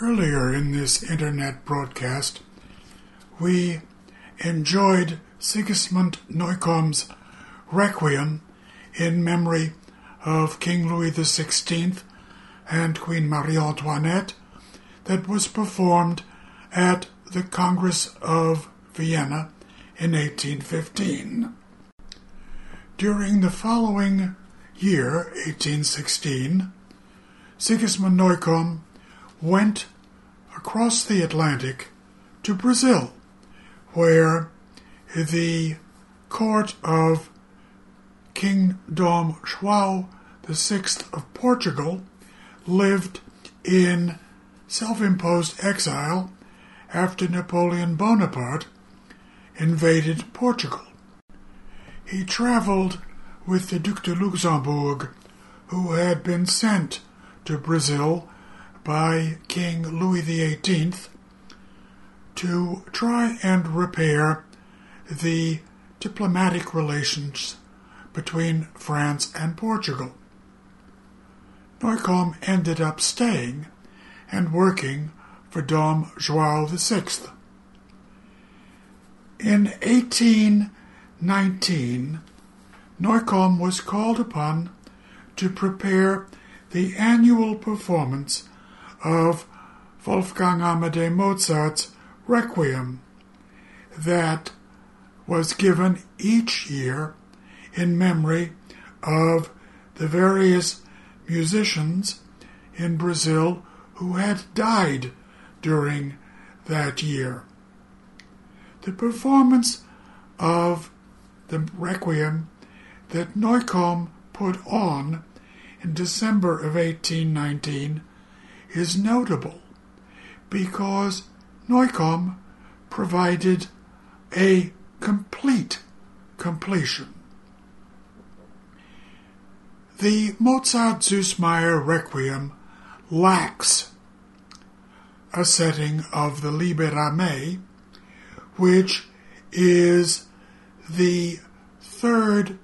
Earlier in this internet broadcast, we enjoyed Sigismund Neukomm's Requiem in memory of King Louis XVI and Queen Marie Antoinette that was performed at the Congress of Vienna in 1815. During the following year, 1816, Sigismund Neukomm went across the Atlantic to Brazil, where the court of King Dom João VI of Portugal lived in self imposed exile after Napoleon Bonaparte invaded Portugal. He traveled with the Duc de Luxembourg, who had been sent to Brazil by King Louis XVIII to try and repair the diplomatic relations between France and Portugal. Neukomm ended up staying and working for Dom João VI. In 1819, Neukomm was called upon to prepare the annual performance of Wolfgang Amadeus Mozart's Requiem that was given each year in memory of the various musicians in Brazil who had died during that year. The performance of the Requiem that Neukomm put on in December of 1819 is notable because Neukomm provided a complete completion. The Mozart Süssmayr Requiem lacks a setting of the Libera Me, which is the third,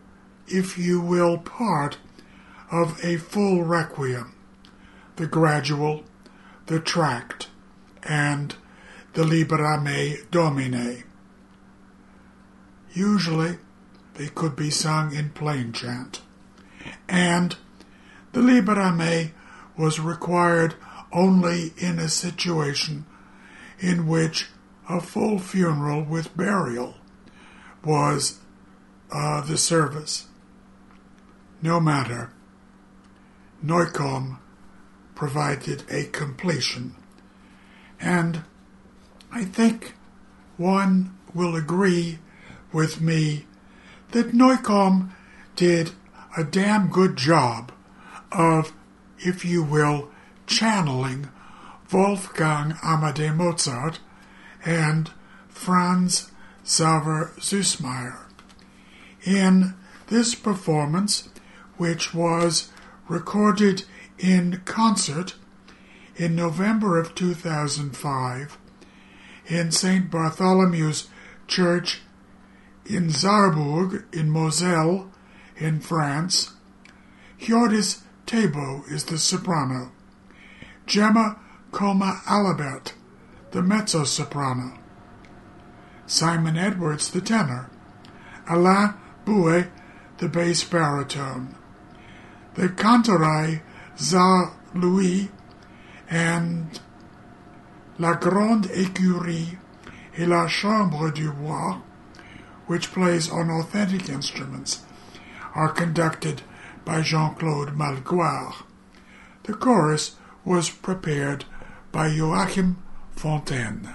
if you will, part of a full requiem the gradual, the tract, and the Libera Me Domine. Usually, they could be sung in plain chant. And the Libera Me was required only in a situation in which a full funeral with burial was uh, the service. No matter, Neukomm provided a completion. And I think one will agree with me that Neukomm did a damn good job of, if you will, channeling Wolfgang Amadeus Mozart and Franz Xaver Süssmayr. In this performance, which was recorded in concert in November of 2005 in St. Bartholomew's Church in Sarrebourg in Moselle in France. Hjordis Thébault is the soprano. Gemma Coma Alabert, the mezzo soprano. Simon Edwards, the tenor. Alain Buet, the bass baritone. The Kantorei Za Louis and La Grande Écurie et La Chambre du Roi, which plays on authentic instruments, are conducted by Jean Claude Malgoire. The chorus was prepared by Joachim Fontaine.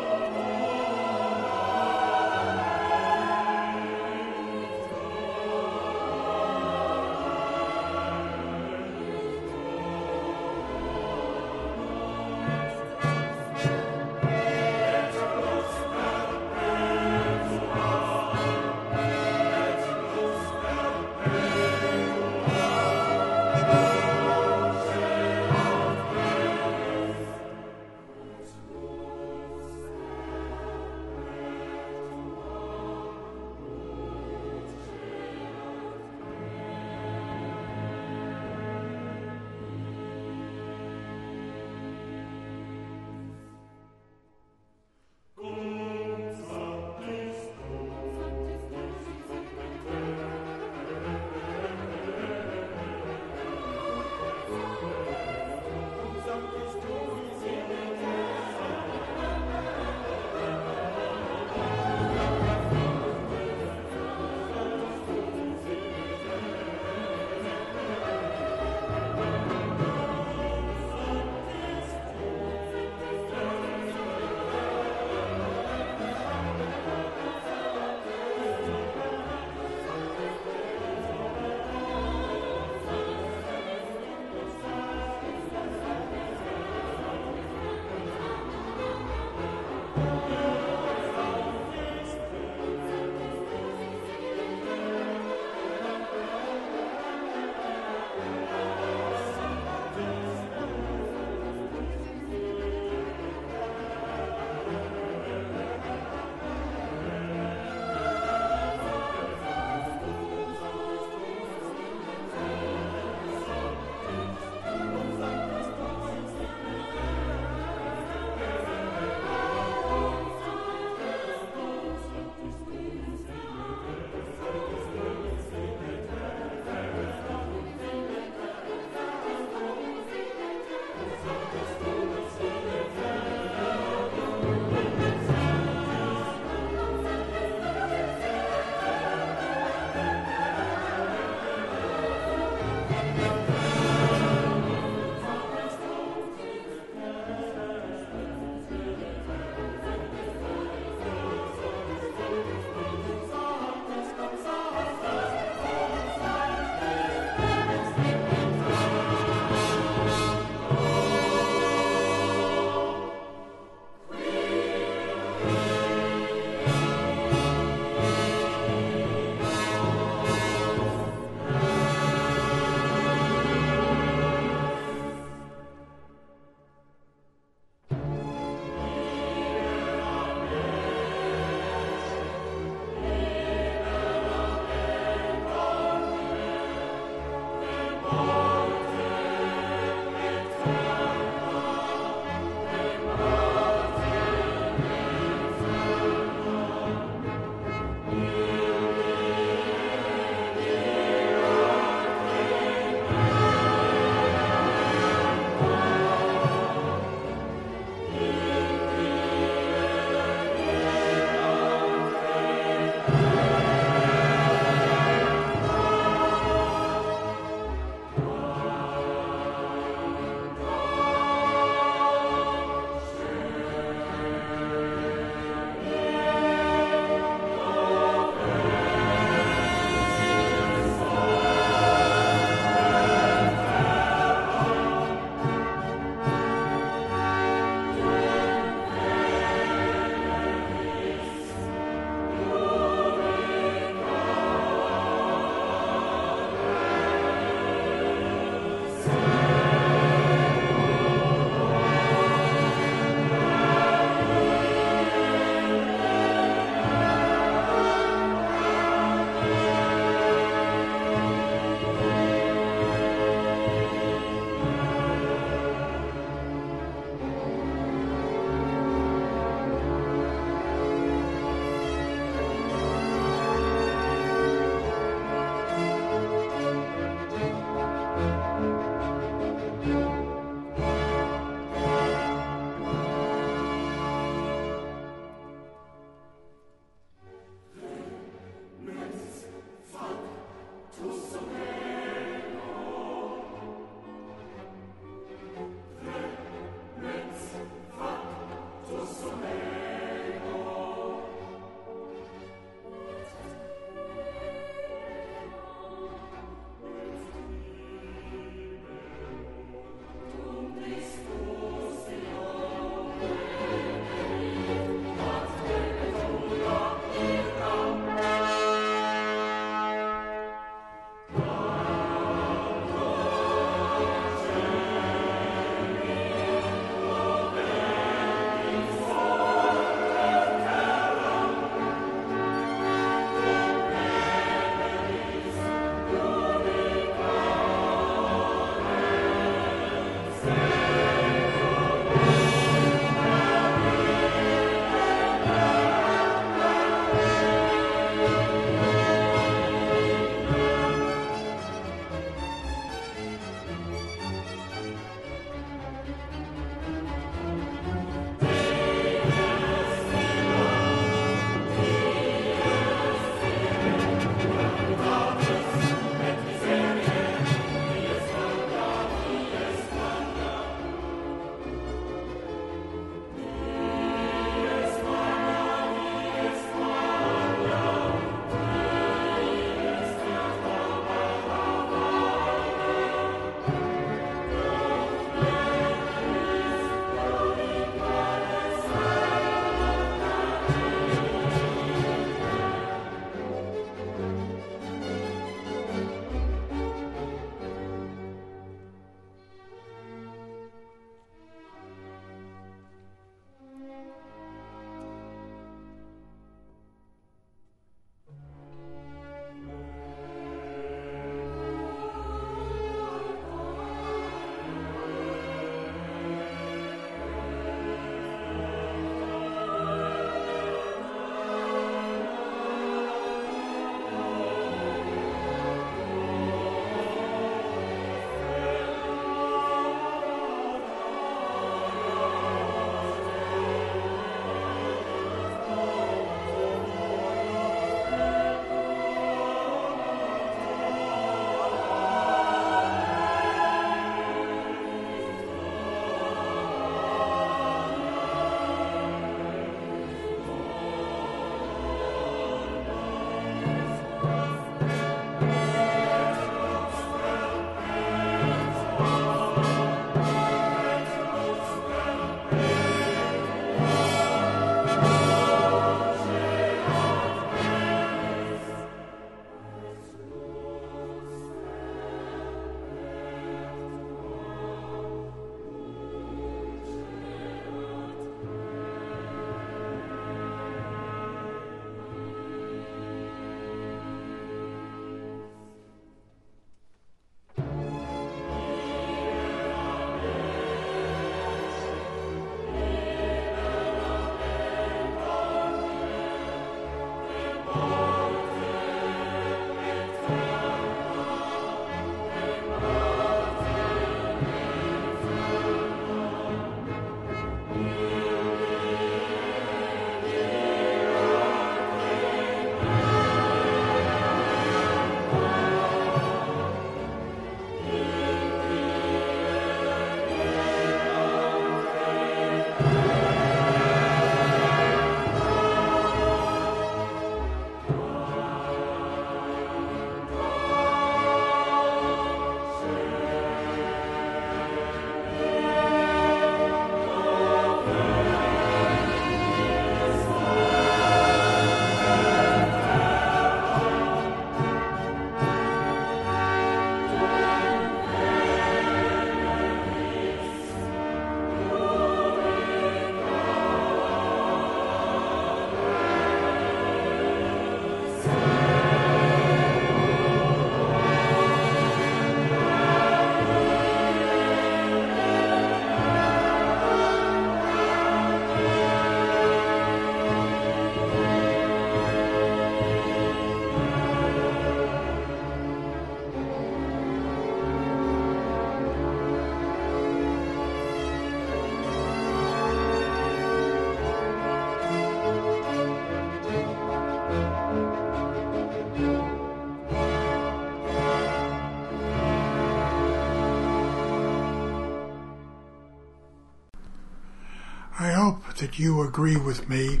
You agree with me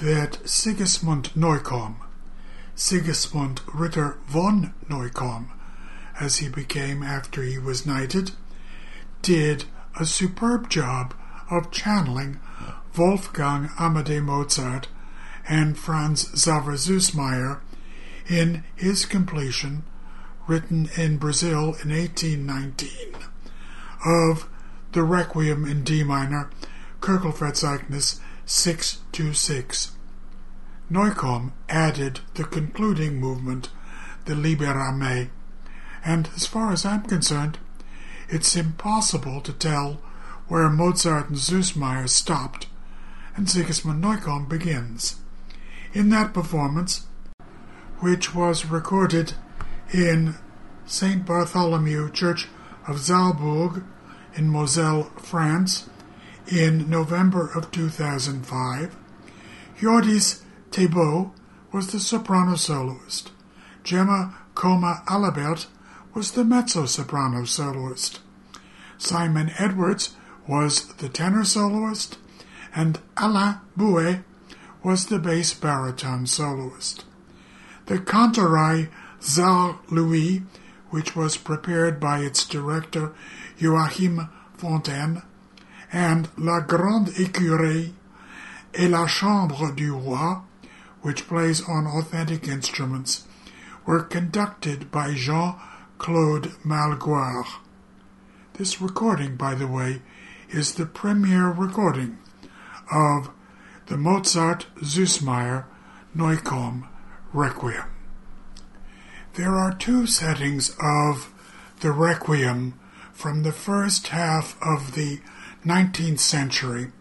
that Sigismund Neukomm, Sigismund Ritter von Neukomm, as he became after he was knighted, did a superb job of channeling Wolfgang Amadeus Mozart and Franz Xaver Süssmayr in his completion, written in Brazil in 1819, of the Requiem in D minor, Köchelverzeichnis 626. Neukomm added the concluding movement, the Libera Me, and as far as I'm concerned, it's impossible to tell where Mozart and Süssmayr stopped and Sigismund Neukomm begins. In that performance, which was recorded in St. Bartholomew Church of Zaalburg in Moselle, France, in November of 2005, Jordis Thébault was the soprano soloist. Gemma Coma Alabert was the mezzo soprano soloist. Simon Edwards was the tenor soloist, and Alain Buet was the bass baritone soloist. The Cantorai Czar Louis, which was prepared by its director Joachim Fontaine, and La Grande Écurie et la Chambre du Roi, which plays on authentic instruments, were conducted by Jean Claude Malgoire. This recording, by the way, is the premiere recording of the Mozart Süssmayr Neukomm Requiem. There are two settings of the Requiem from the first half of the 19th century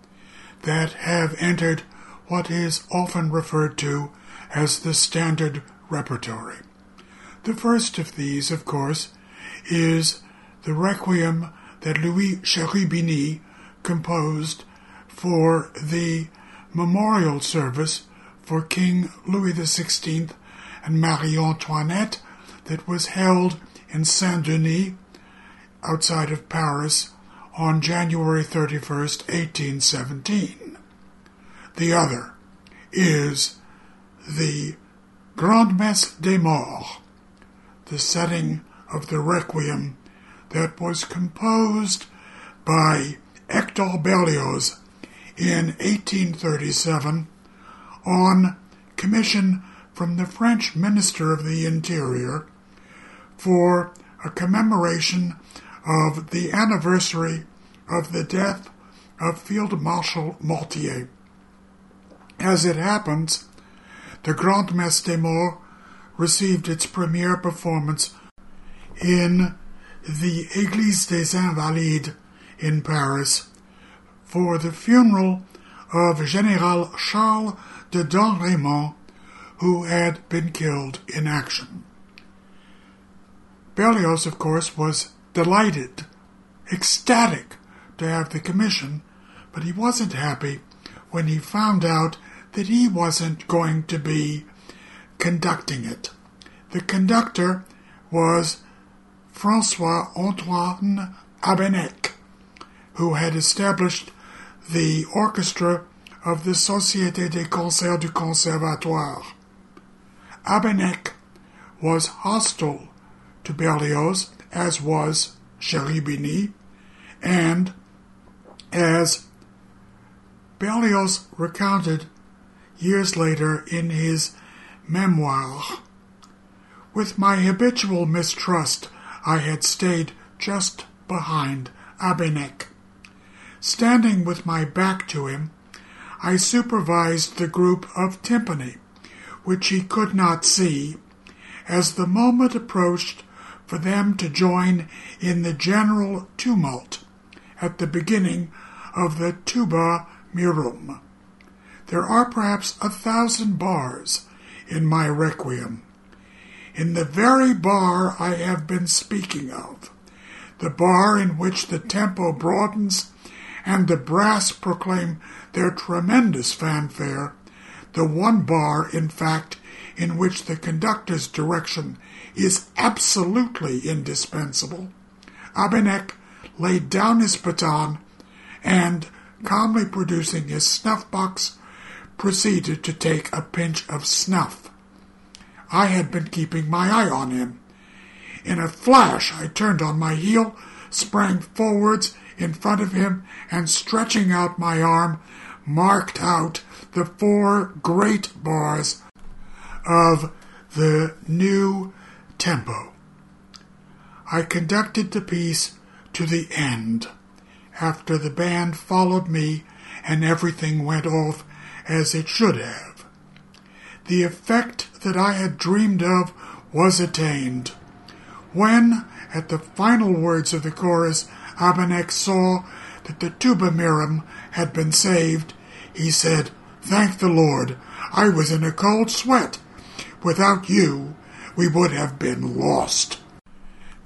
that have entered what is often referred to as the standard repertory. The first of these, of course, is the Requiem that Louis Cherubini composed for the memorial service for King Louis XVI and Marie Antoinette that was held in Saint Denis outside of Paris on January 31st, 1817. The other is the Grande Messe des Morts, the setting of the Requiem that was composed by Hector Berlioz in 1837 on commission from the French Minister of the Interior for a commemoration of the anniversary of the death of Field Marshal Mortier. As it happens, the Grand Messe des Morts received its premiere performance in the Église des Invalides in Paris for the funeral of General Charles de Domremy, who had been killed in action. Berlioz, of course, was delighted, ecstatic to have the commission, but he wasn't happy when he found out that he wasn't going to be conducting it. The conductor was Francois Antoine Habeneck, who had established the orchestra of the Société des Concerts du Conservatoire. Habeneck was hostile to Berlioz, as was Cherubini, and as Berlioz recounted years later in his memoir, with my habitual mistrust, I had stayed just behind Habeneck. Standing with my back to him, I supervised the group of timpani, which he could not see, as the moment approached for them to join in the general tumult at the beginning of the tuba mirum. There are perhaps a thousand bars in my requiem. In the very bar I have been speaking of, the bar in which the tempo broadens and the brass proclaim their tremendous fanfare, the one bar, in fact, in which the conductor's direction is absolutely indispensable. Habeneck laid down his baton and calmly producing his snuff box, proceeded to take a pinch of snuff. I had been keeping my eye on him. In a flash, I turned on my heel, sprang forwards in front of him, and stretching out my arm, marked out the four great bars of the new tempo. I conducted the piece to the end after the band followed me and everything went off as it should have. The effect that I had dreamed of was attained. When, at the final words of the chorus, Habeneck saw that the tuba mirum had been saved, he said, Thank the Lord, I was in a cold sweat. Without you, we would have been lost.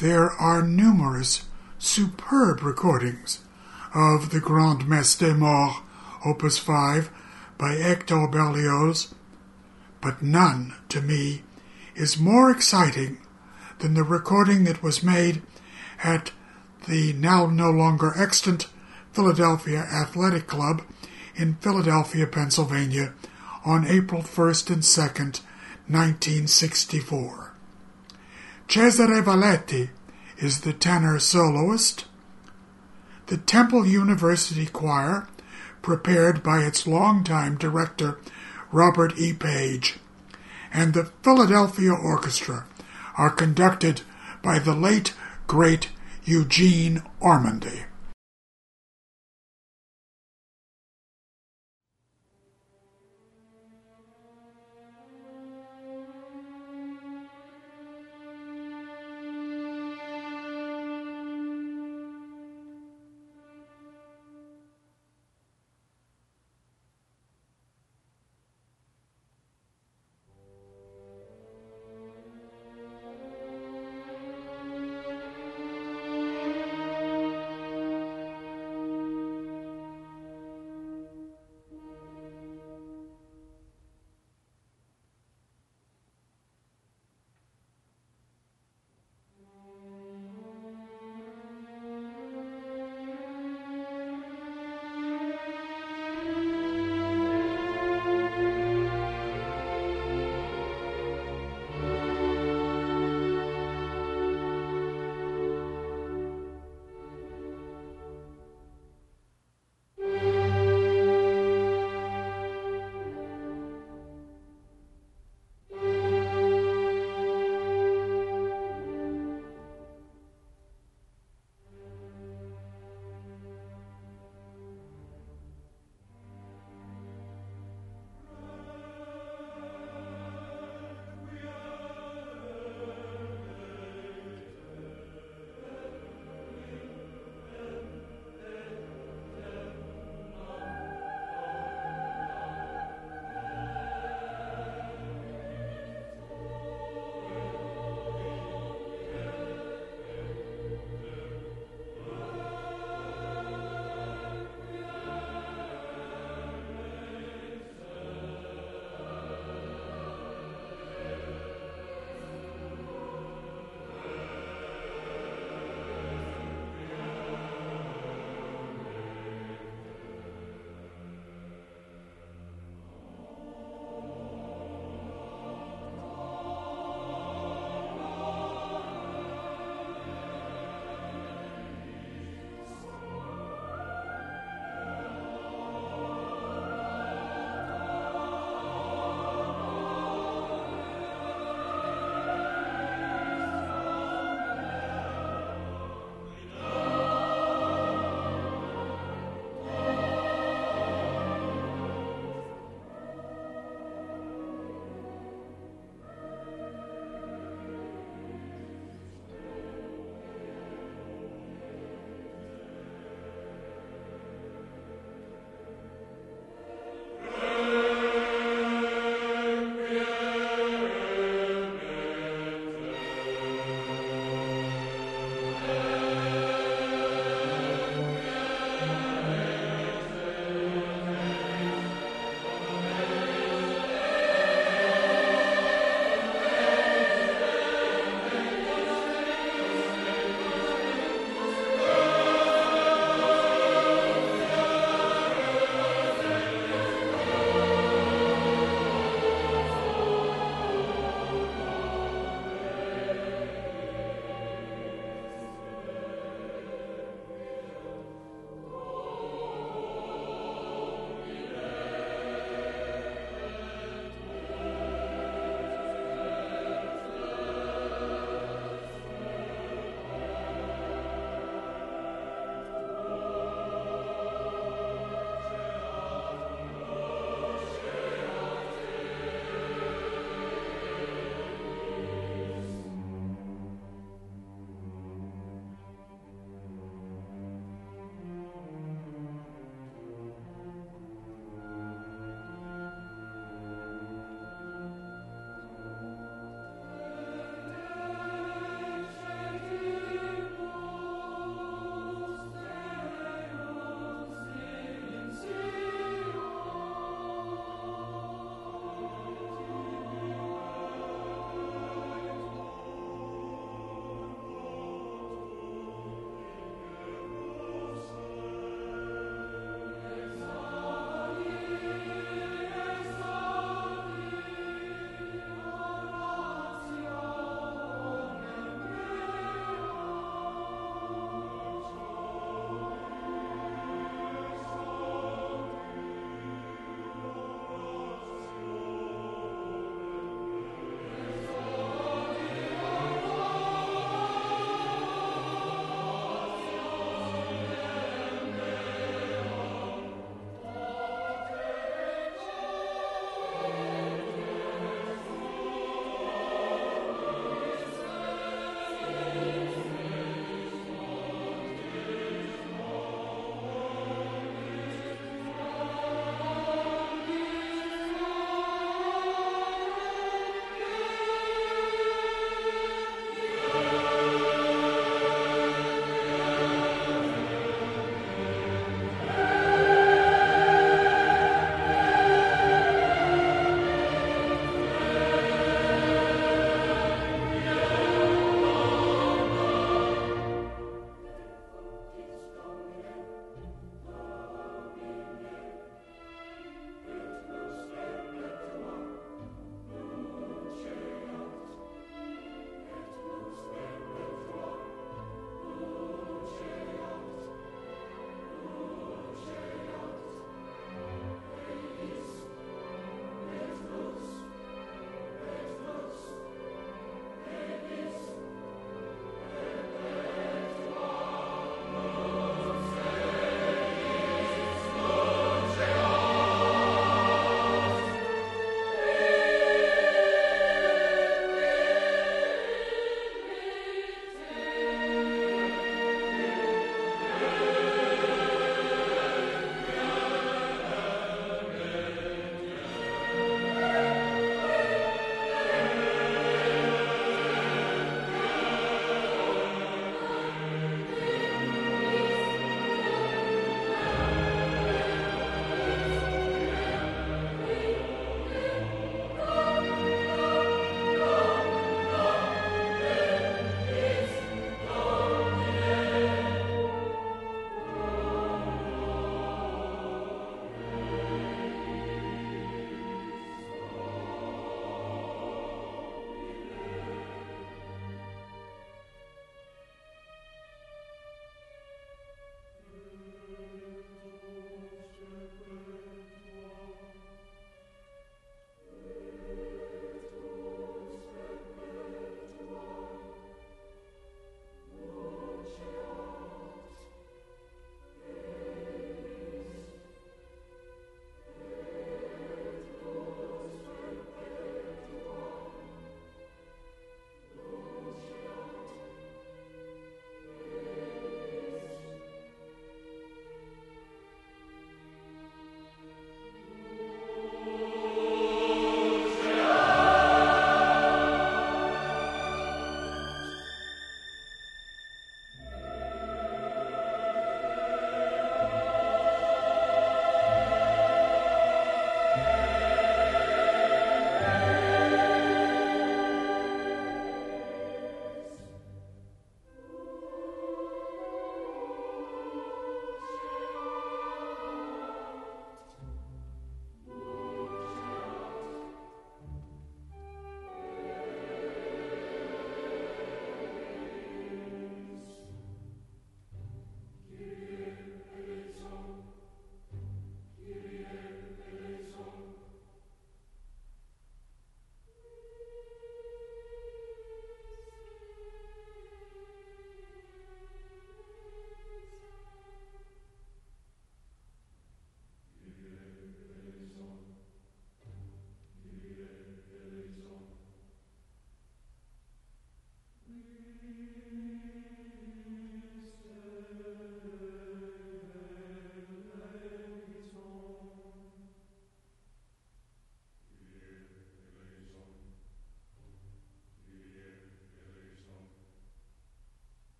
There are numerous superb recordings of the Grande Messe des Morts, Opus 5, by Hector Berlioz, but none, to me, is more exciting than the recording that was made at the now no longer extant Philadelphia Athletic Club in Philadelphia, Pennsylvania on April 1st and 2nd, 1964. Cesare Valletti is the tenor soloist. The Temple University Choir, prepared by its longtime director Robert E. Page, and the Philadelphia Orchestra are conducted by the late, great Eugene Ormandy.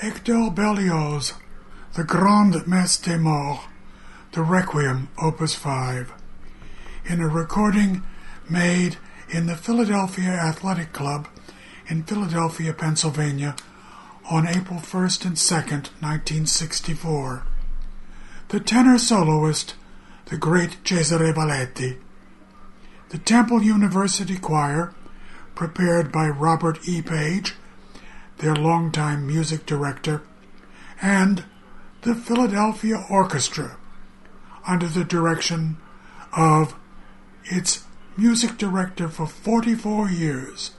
Hector Berlioz, The Grande Messe des Morts, the Requiem, Opus 5, in a recording made in the Philadelphia Athletic Club in Philadelphia, Pennsylvania on April 1st and 2nd, 1964. The tenor soloist, the great Cesare Valletti. The Temple University Choir, prepared by Robert E. Page, their longtime music director, and the Philadelphia Orchestra, under the direction of its music director for 44 years,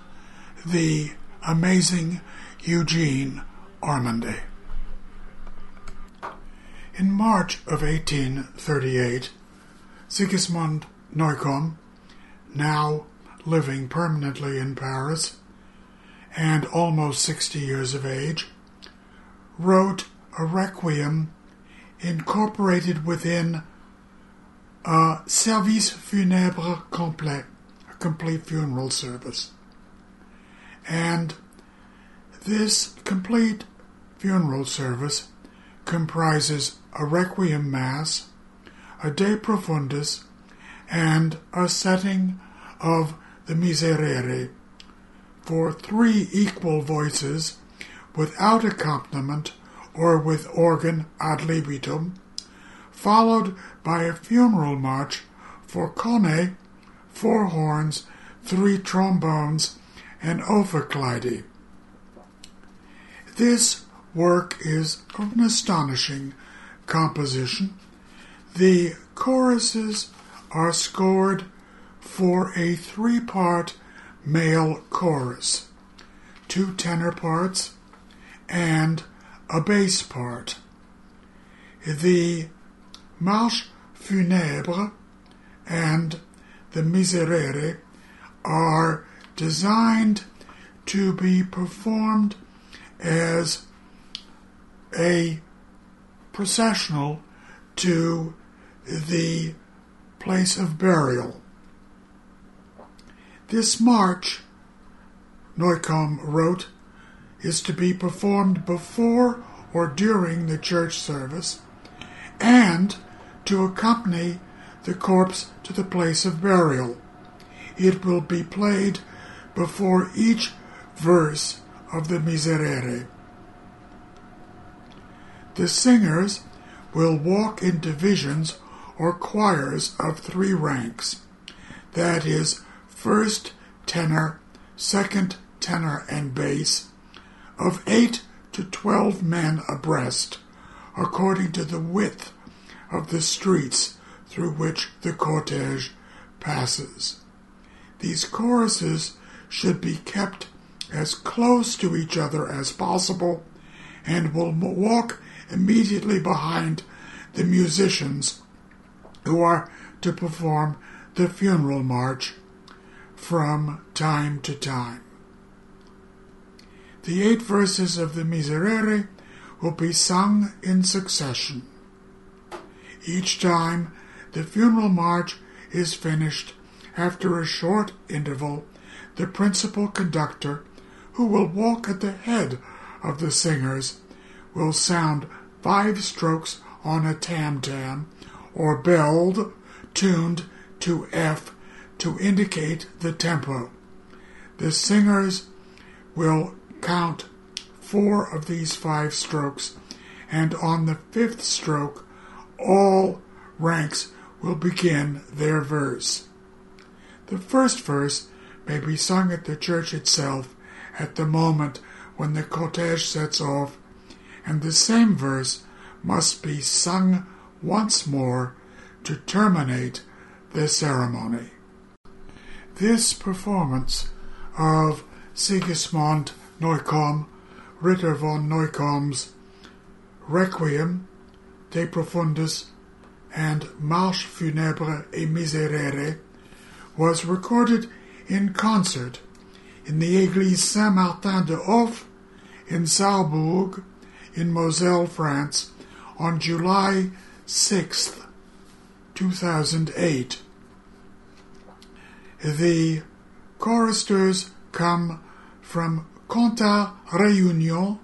the amazing Eugene Ormandy. In March of 1838, Sigismund Neukomm, now living permanently in Paris and almost 60 years of age, wrote a requiem incorporated within a service funèbre complet, a complete funeral service. And this complete funeral service comprises a requiem mass, a de profundis, and a setting of the miserere for three equal voices without accompaniment or with organ ad libitum, followed by a funeral march for cornet, four horns, three trombones, and ophicleide. This work is of an astonishing composition. The choruses are scored for a three part male chorus, two tenor parts, and a bass part. The Marche funèbre and the Miserere are designed to be performed as a processional to the place of burial. This march, Neukomm wrote, is to be performed before or during the church service and to accompany the corpse to the place of burial. It will be played before each verse of the Miserere. The singers will walk in divisions or choirs of three ranks that is, first tenor, second tenor, and bass, of eight to twelve men abreast, according to the width of the streets through which the cortege passes. These choruses should be kept as close to each other as possible and will walk immediately behind the musicians who are to perform the funeral march from time to time. The eight verses of the Miserere will be sung in succession. Each time the funeral march is finished, after a short interval, the principal conductor who will walk at the head of the singers, will sound five strokes on a tam tam or belled tuned to F to indicate the tempo. The singers will count four of these five strokes, and on the fifth stroke, all ranks will begin their verse. The first verse may be sung at the church itself at the moment when the cortege sets off, and the same verse must be sung once more to terminate the ceremony. This performance of Sigismund Neukomm, Ritter von Neukomm's Requiem, De Profundis, and Marche funèbre et miserere was recorded in concert in the Église Saint Martin de Hof in Saarburg in Moselle, France, on July 6, 2008. The choristers come from Contat Réunion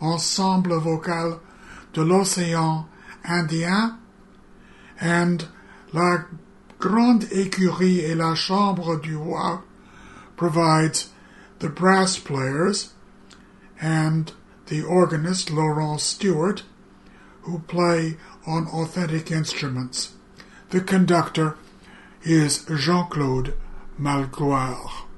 ensemble vocal de l'océan Indien, and La Grande Écurie et la Chambre du Roi provides the brass players and the organist Laurent Stewart, who play on authentic instruments. The conductor is Jean-Claude Malgoire.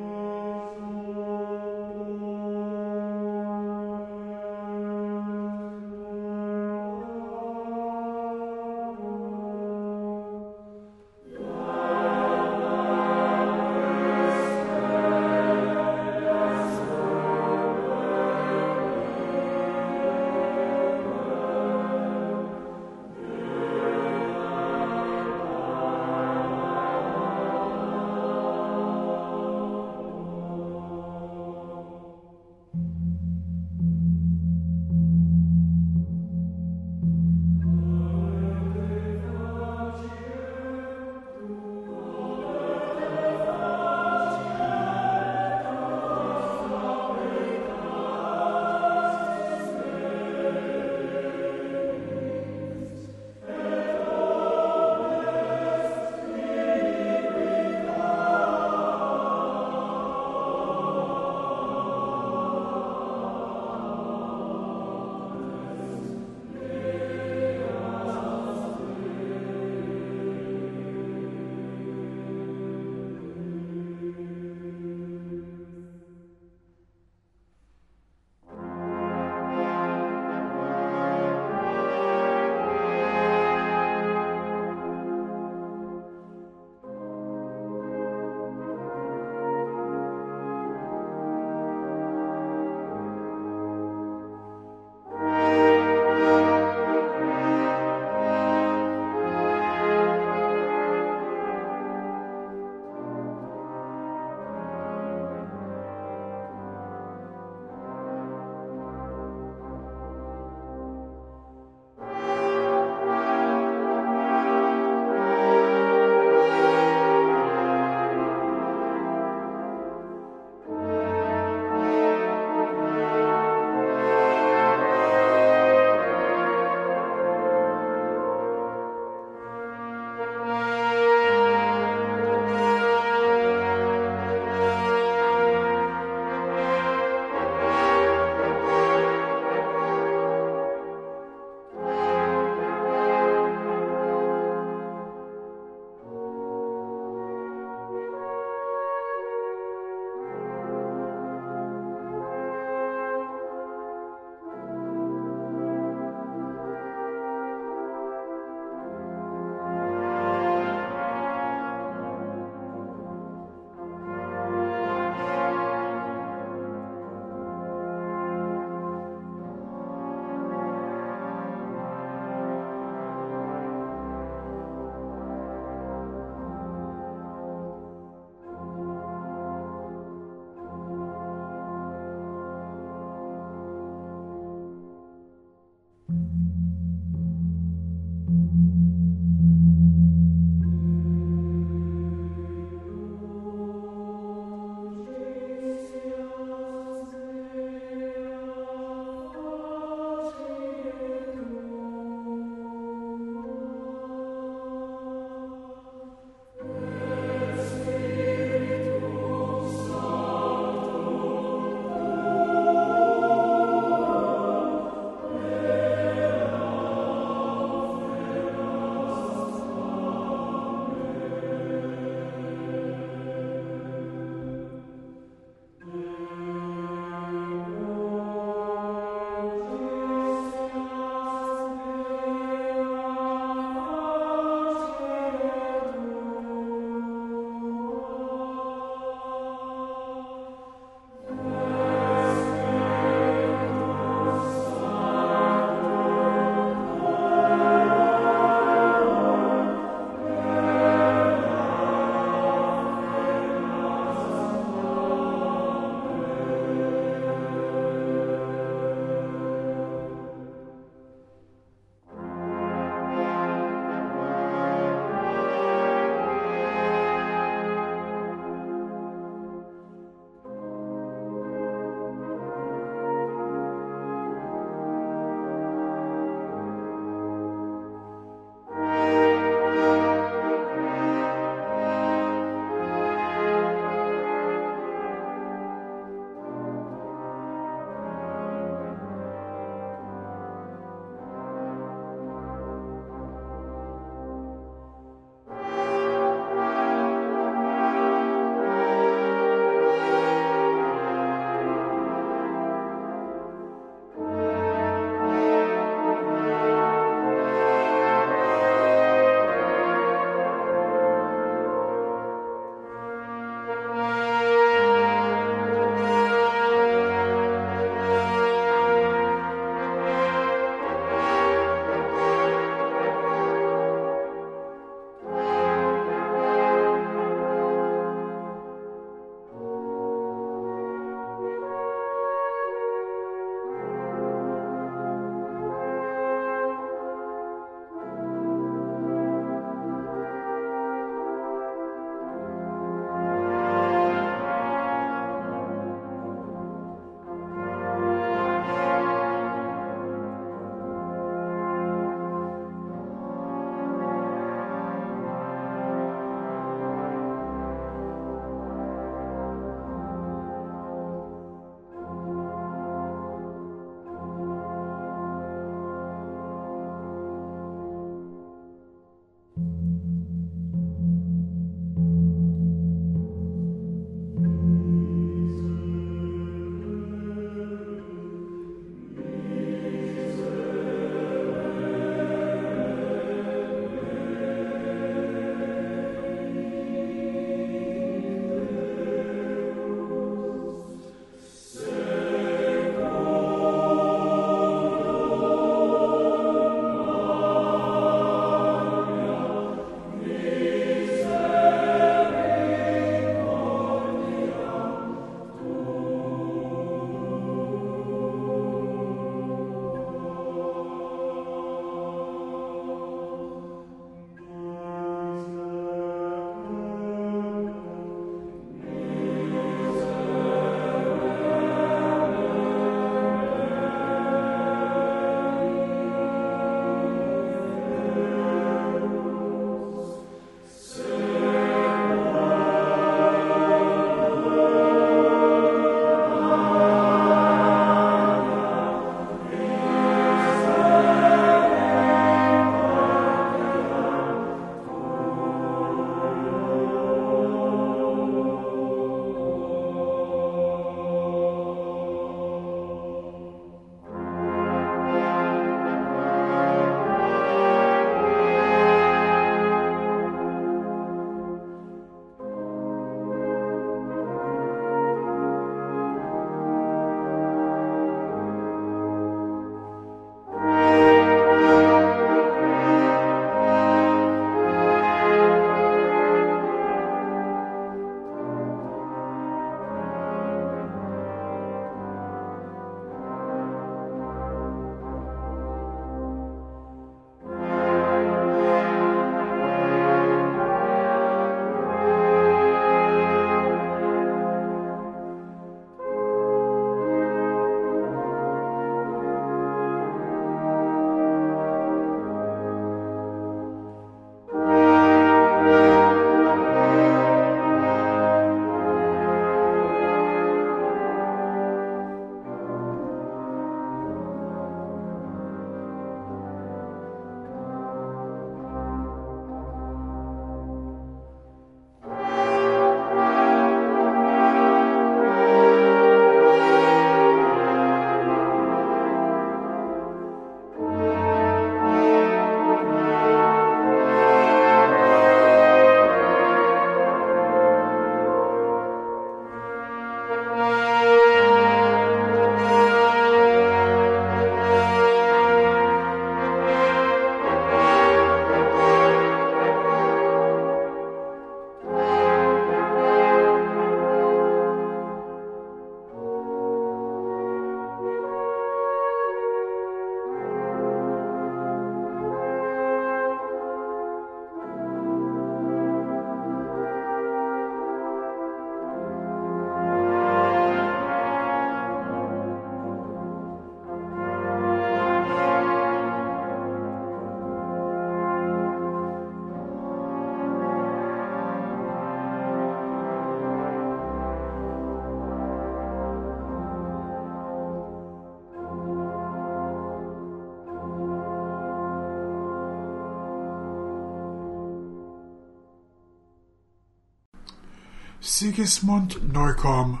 Sigismund Neukomm,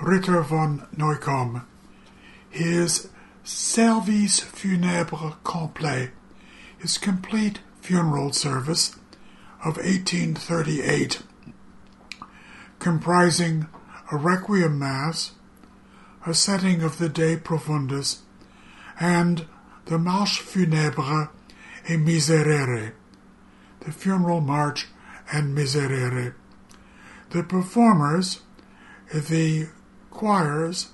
Ritter von Neukomm, his Service Funèbre Complet, his complete funeral service of 1838, comprising a Requiem Mass, a setting of the De Profundis, and the Marche Funèbre et Miserere, the funeral march and Miserere. The performers, the choirs,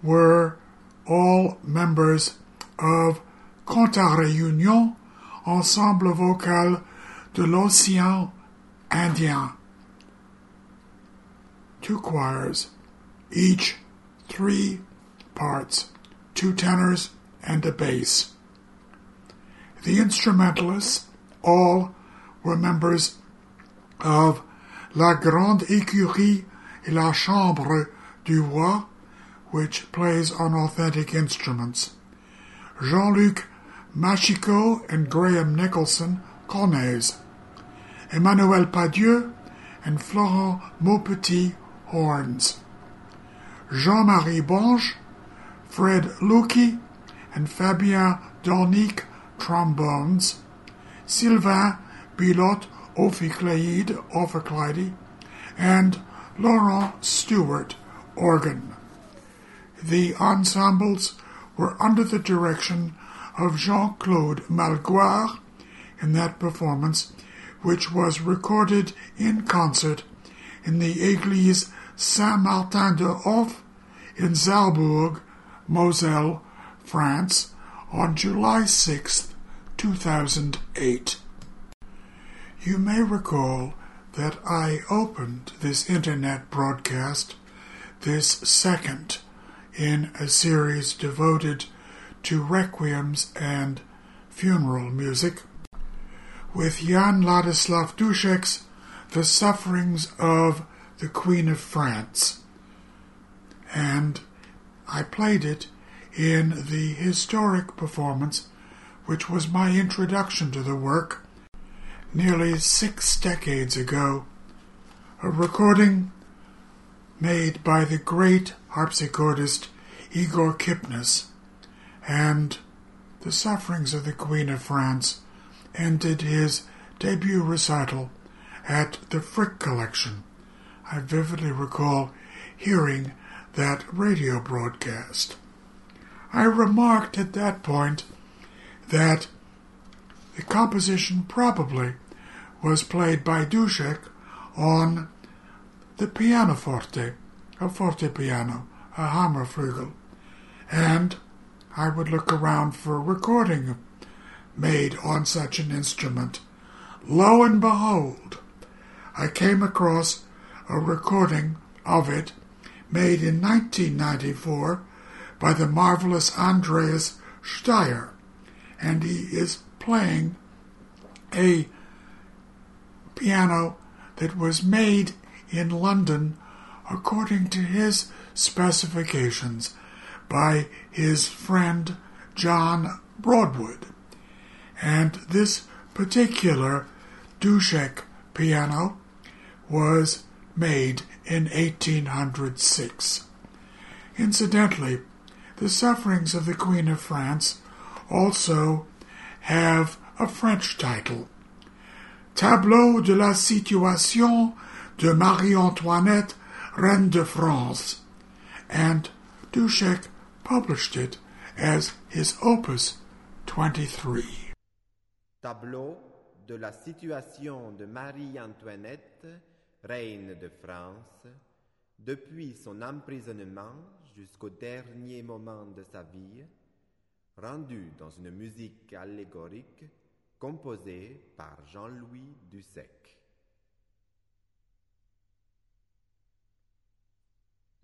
were all members of à Réunion, ensemble vocal de l'Océan Indien. Two choirs, each three parts, two tenors and a bass. The instrumentalists all were members of La Grande Écurie et la Chambre du Roi, which plays on authentic instruments. Jean-Luc Machico and Graham Nicholson, cornets. Emmanuel Padieu and Florent Maupetit, horns. Jean-Marie Bonge, Fred Lucky, and Fabien Dornic, trombones. Sylvain Ophicleide, ophicleide, and Laurent Stewart, organ. The ensembles were under the direction of Jean Claude Malgoire in that performance, which was recorded in concert in the Église Saint Martin de Hoff in Sarrebourg, Moselle, France, on July 6, 2008. You may recall that I opened this internet broadcast, this second in a series devoted to requiems and funeral music, with Jan Ladislav Dušek's The Sufferings of the Queen of France. And I played it in the historic performance, which was my introduction to the work nearly six decades ago, a recording made by the great harpsichordist Igor Kipnis, and the sufferings of the Queen of France ended his debut recital at the Frick Collection. I vividly recall hearing that radio broadcast. I remarked at that point that the composition probably was played by Dušek on the pianoforte, a forte piano, a Hammerflügel, and I would look around for a recording made on such an instrument. Lo and behold, I came across a recording of it made in 1994 by the marvelous Andreas Staier, and he is playing a piano that was made in London according to his specifications by his friend John Broadwood. And this particular Dušek piano was made in 1806. Incidentally, the sufferings of the Queen of France also have a French title Tableau de la situation de Marie-Antoinette, Reine de France, and Dušek published it as his opus 23. Tableau de la situation de Marie-Antoinette, reine de France, depuis son emprisonnement jusqu'au dernier moment de sa vie, rendu dans une musique allégorique composé par Jean-Louis Dussec.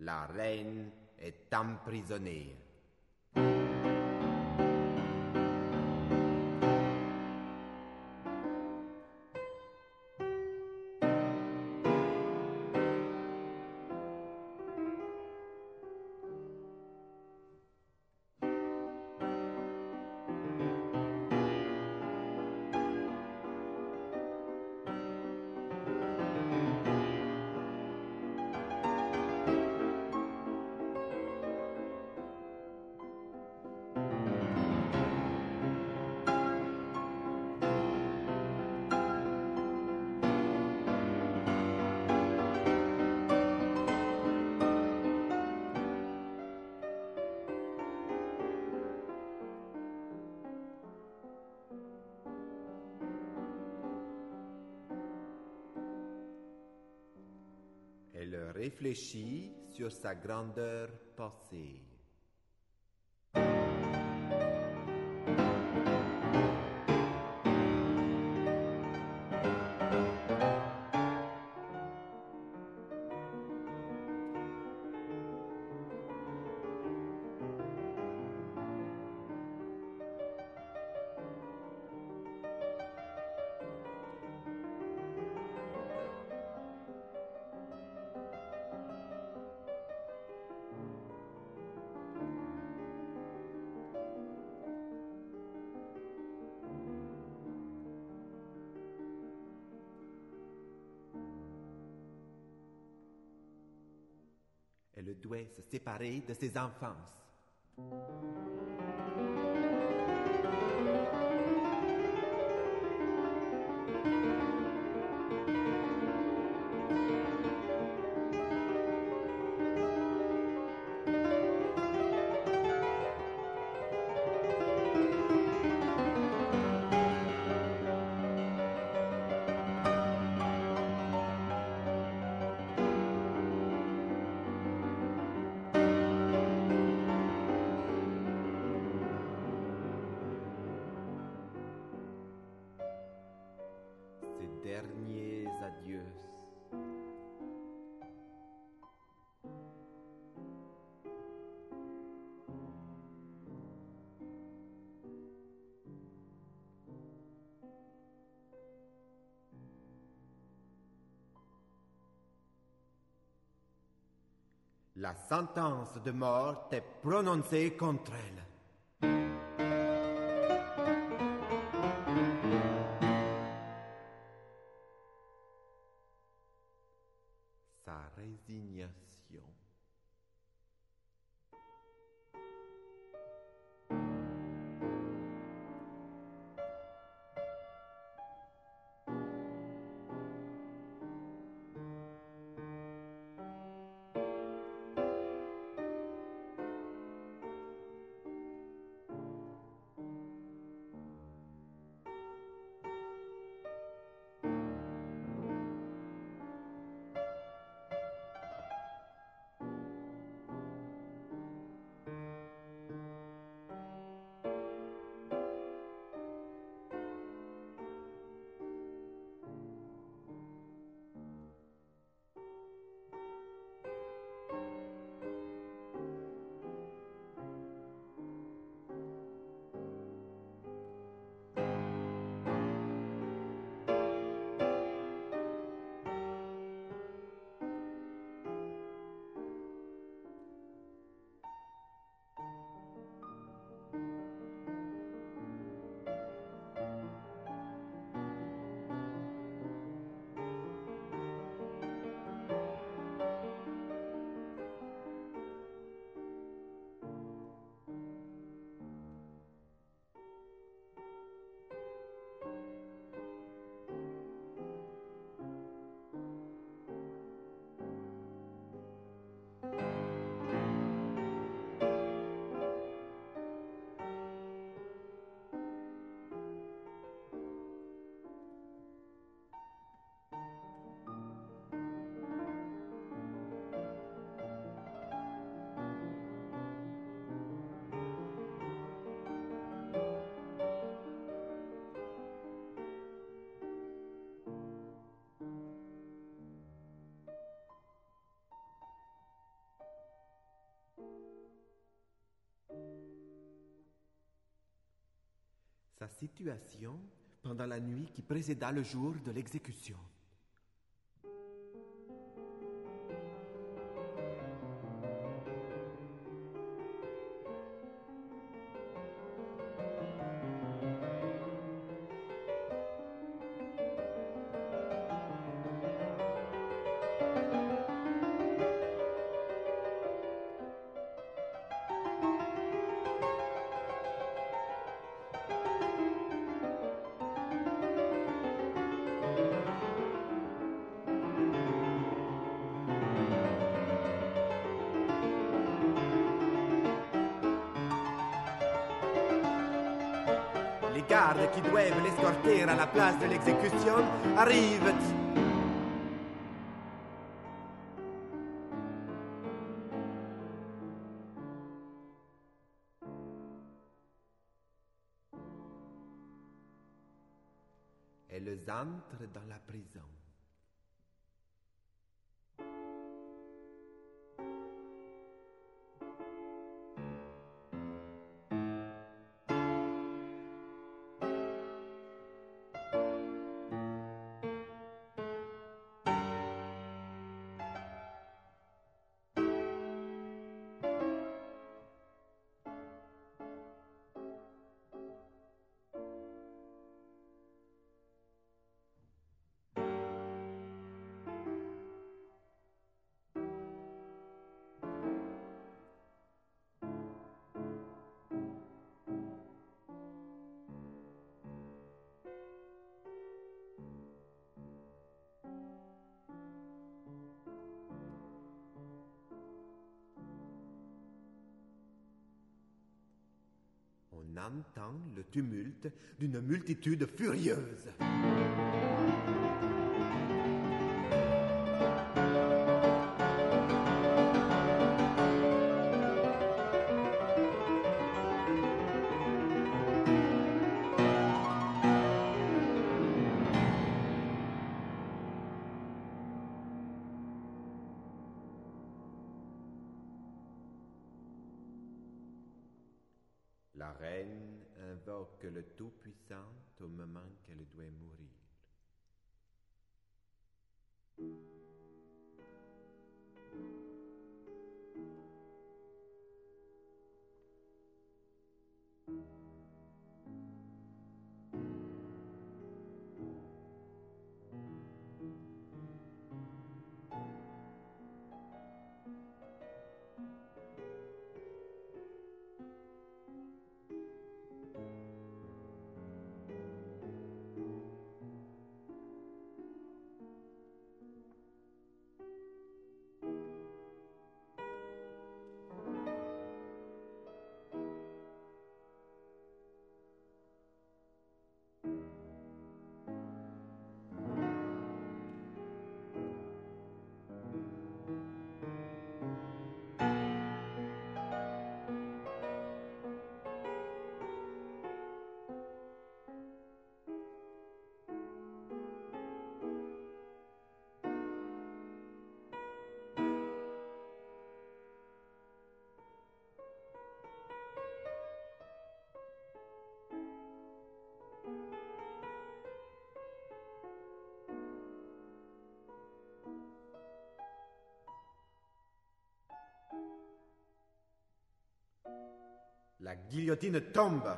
La reine est emprisonnée. Réfléchit sur sa grandeur passée. Elle doit se séparer de ses enfances. La sentence de mort est prononcée contre elle. Sa résignation. Sa situation pendant la nuit qui précéda le jour de l'exécution. la place de l'exécution arrive. Elles entrent dans la prison. Le tumulte d'une multitude furieuse. La reine invoque le Tout-Puissant au moment qu'elle doit mourir. La guillotine tombe.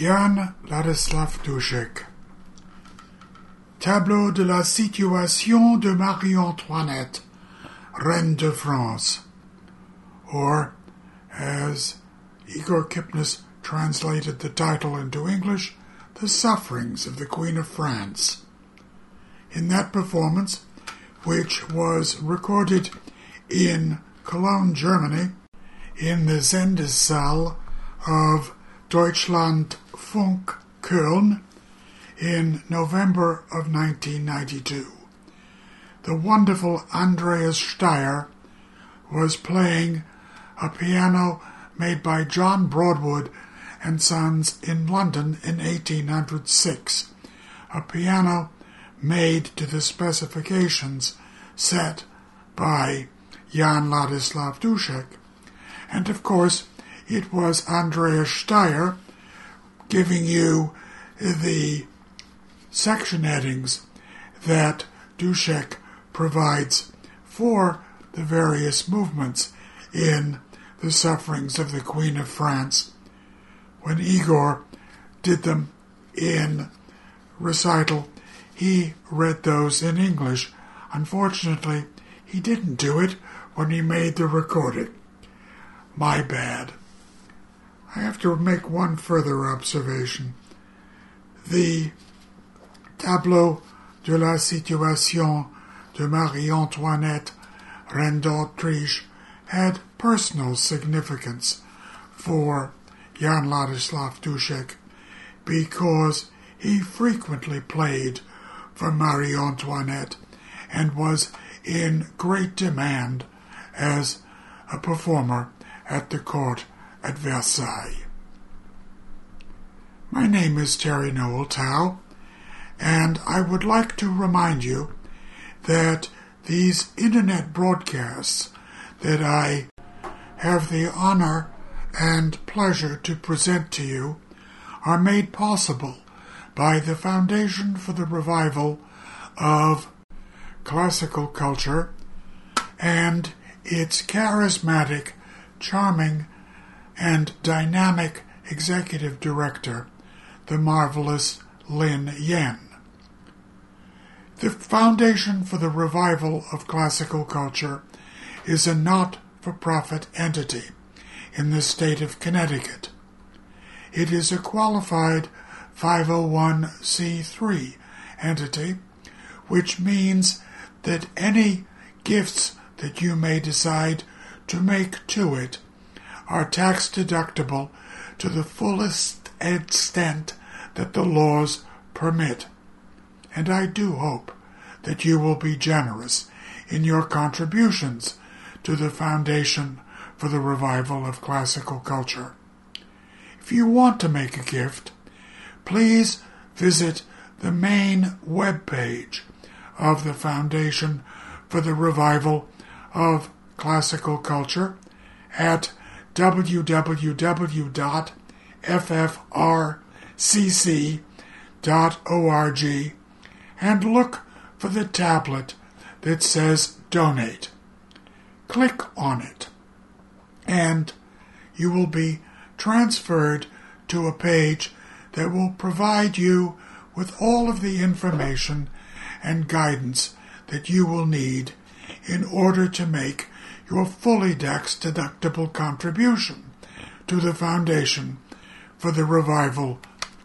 Jan Ladislav Dušek Tableau de la situation de Marie-Antoinette, Reine de France, or, as Igor Kipnis translated the title into English, The Sufferings of the Queen of France. In that performance, which was recorded in Cologne, Germany, in the Sendesaal of Deutschlandfunk Köln in November of 1992. The wonderful Andreas Staier was playing a piano made by John Broadwood and Sons in London in 1806, a piano made to the specifications set by Jan Ladislav Dušek, and of course it was Andreas Staier giving you the section headings that Dušek provides for the various movements in the sufferings of the Queen of France when Igor did them in recital. He read those in English. Unfortunately, he didn't do it when he made the recording. My bad. I have to make one further observation. The Tableau de la situation de Marie-Antoinette, Reine d'Autriche, had personal significance for Jan Ladislav Dušek because he frequently played for Marie Antoinette and was in great demand as a performer at the court at Versailles. My name is Teri Noel Towe, and I would like to remind you that these internet broadcasts that I have the honor and pleasure to present to you are made possible by the Foundation for the Revival of Classical Culture and its charismatic, charming, and dynamic executive director, the marvelous Lin Yen. The Foundation for the Revival of Classical Culture is a not for profit entity in the state of Connecticut. It is a qualified 501c3 entity, which means that any gifts that you may decide to make to it are tax deductible to the fullest extent that the laws permit. And I do hope that you will be generous in your contributions to the Foundation for the Revival of Classical Culture. If you want to make a gift, please visit the main web page of the Foundation for the Revival of Classical Culture at www.ffrcc.org and look for the tablet that says Donate. Click on it, and you will be transferred to a page that will provide you with all of the information and guidance that you will need in order to make your fully tax deductible contribution to the Foundation for the Revival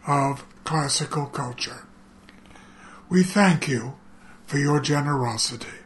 of Classical Culture. We thank you for your generosity.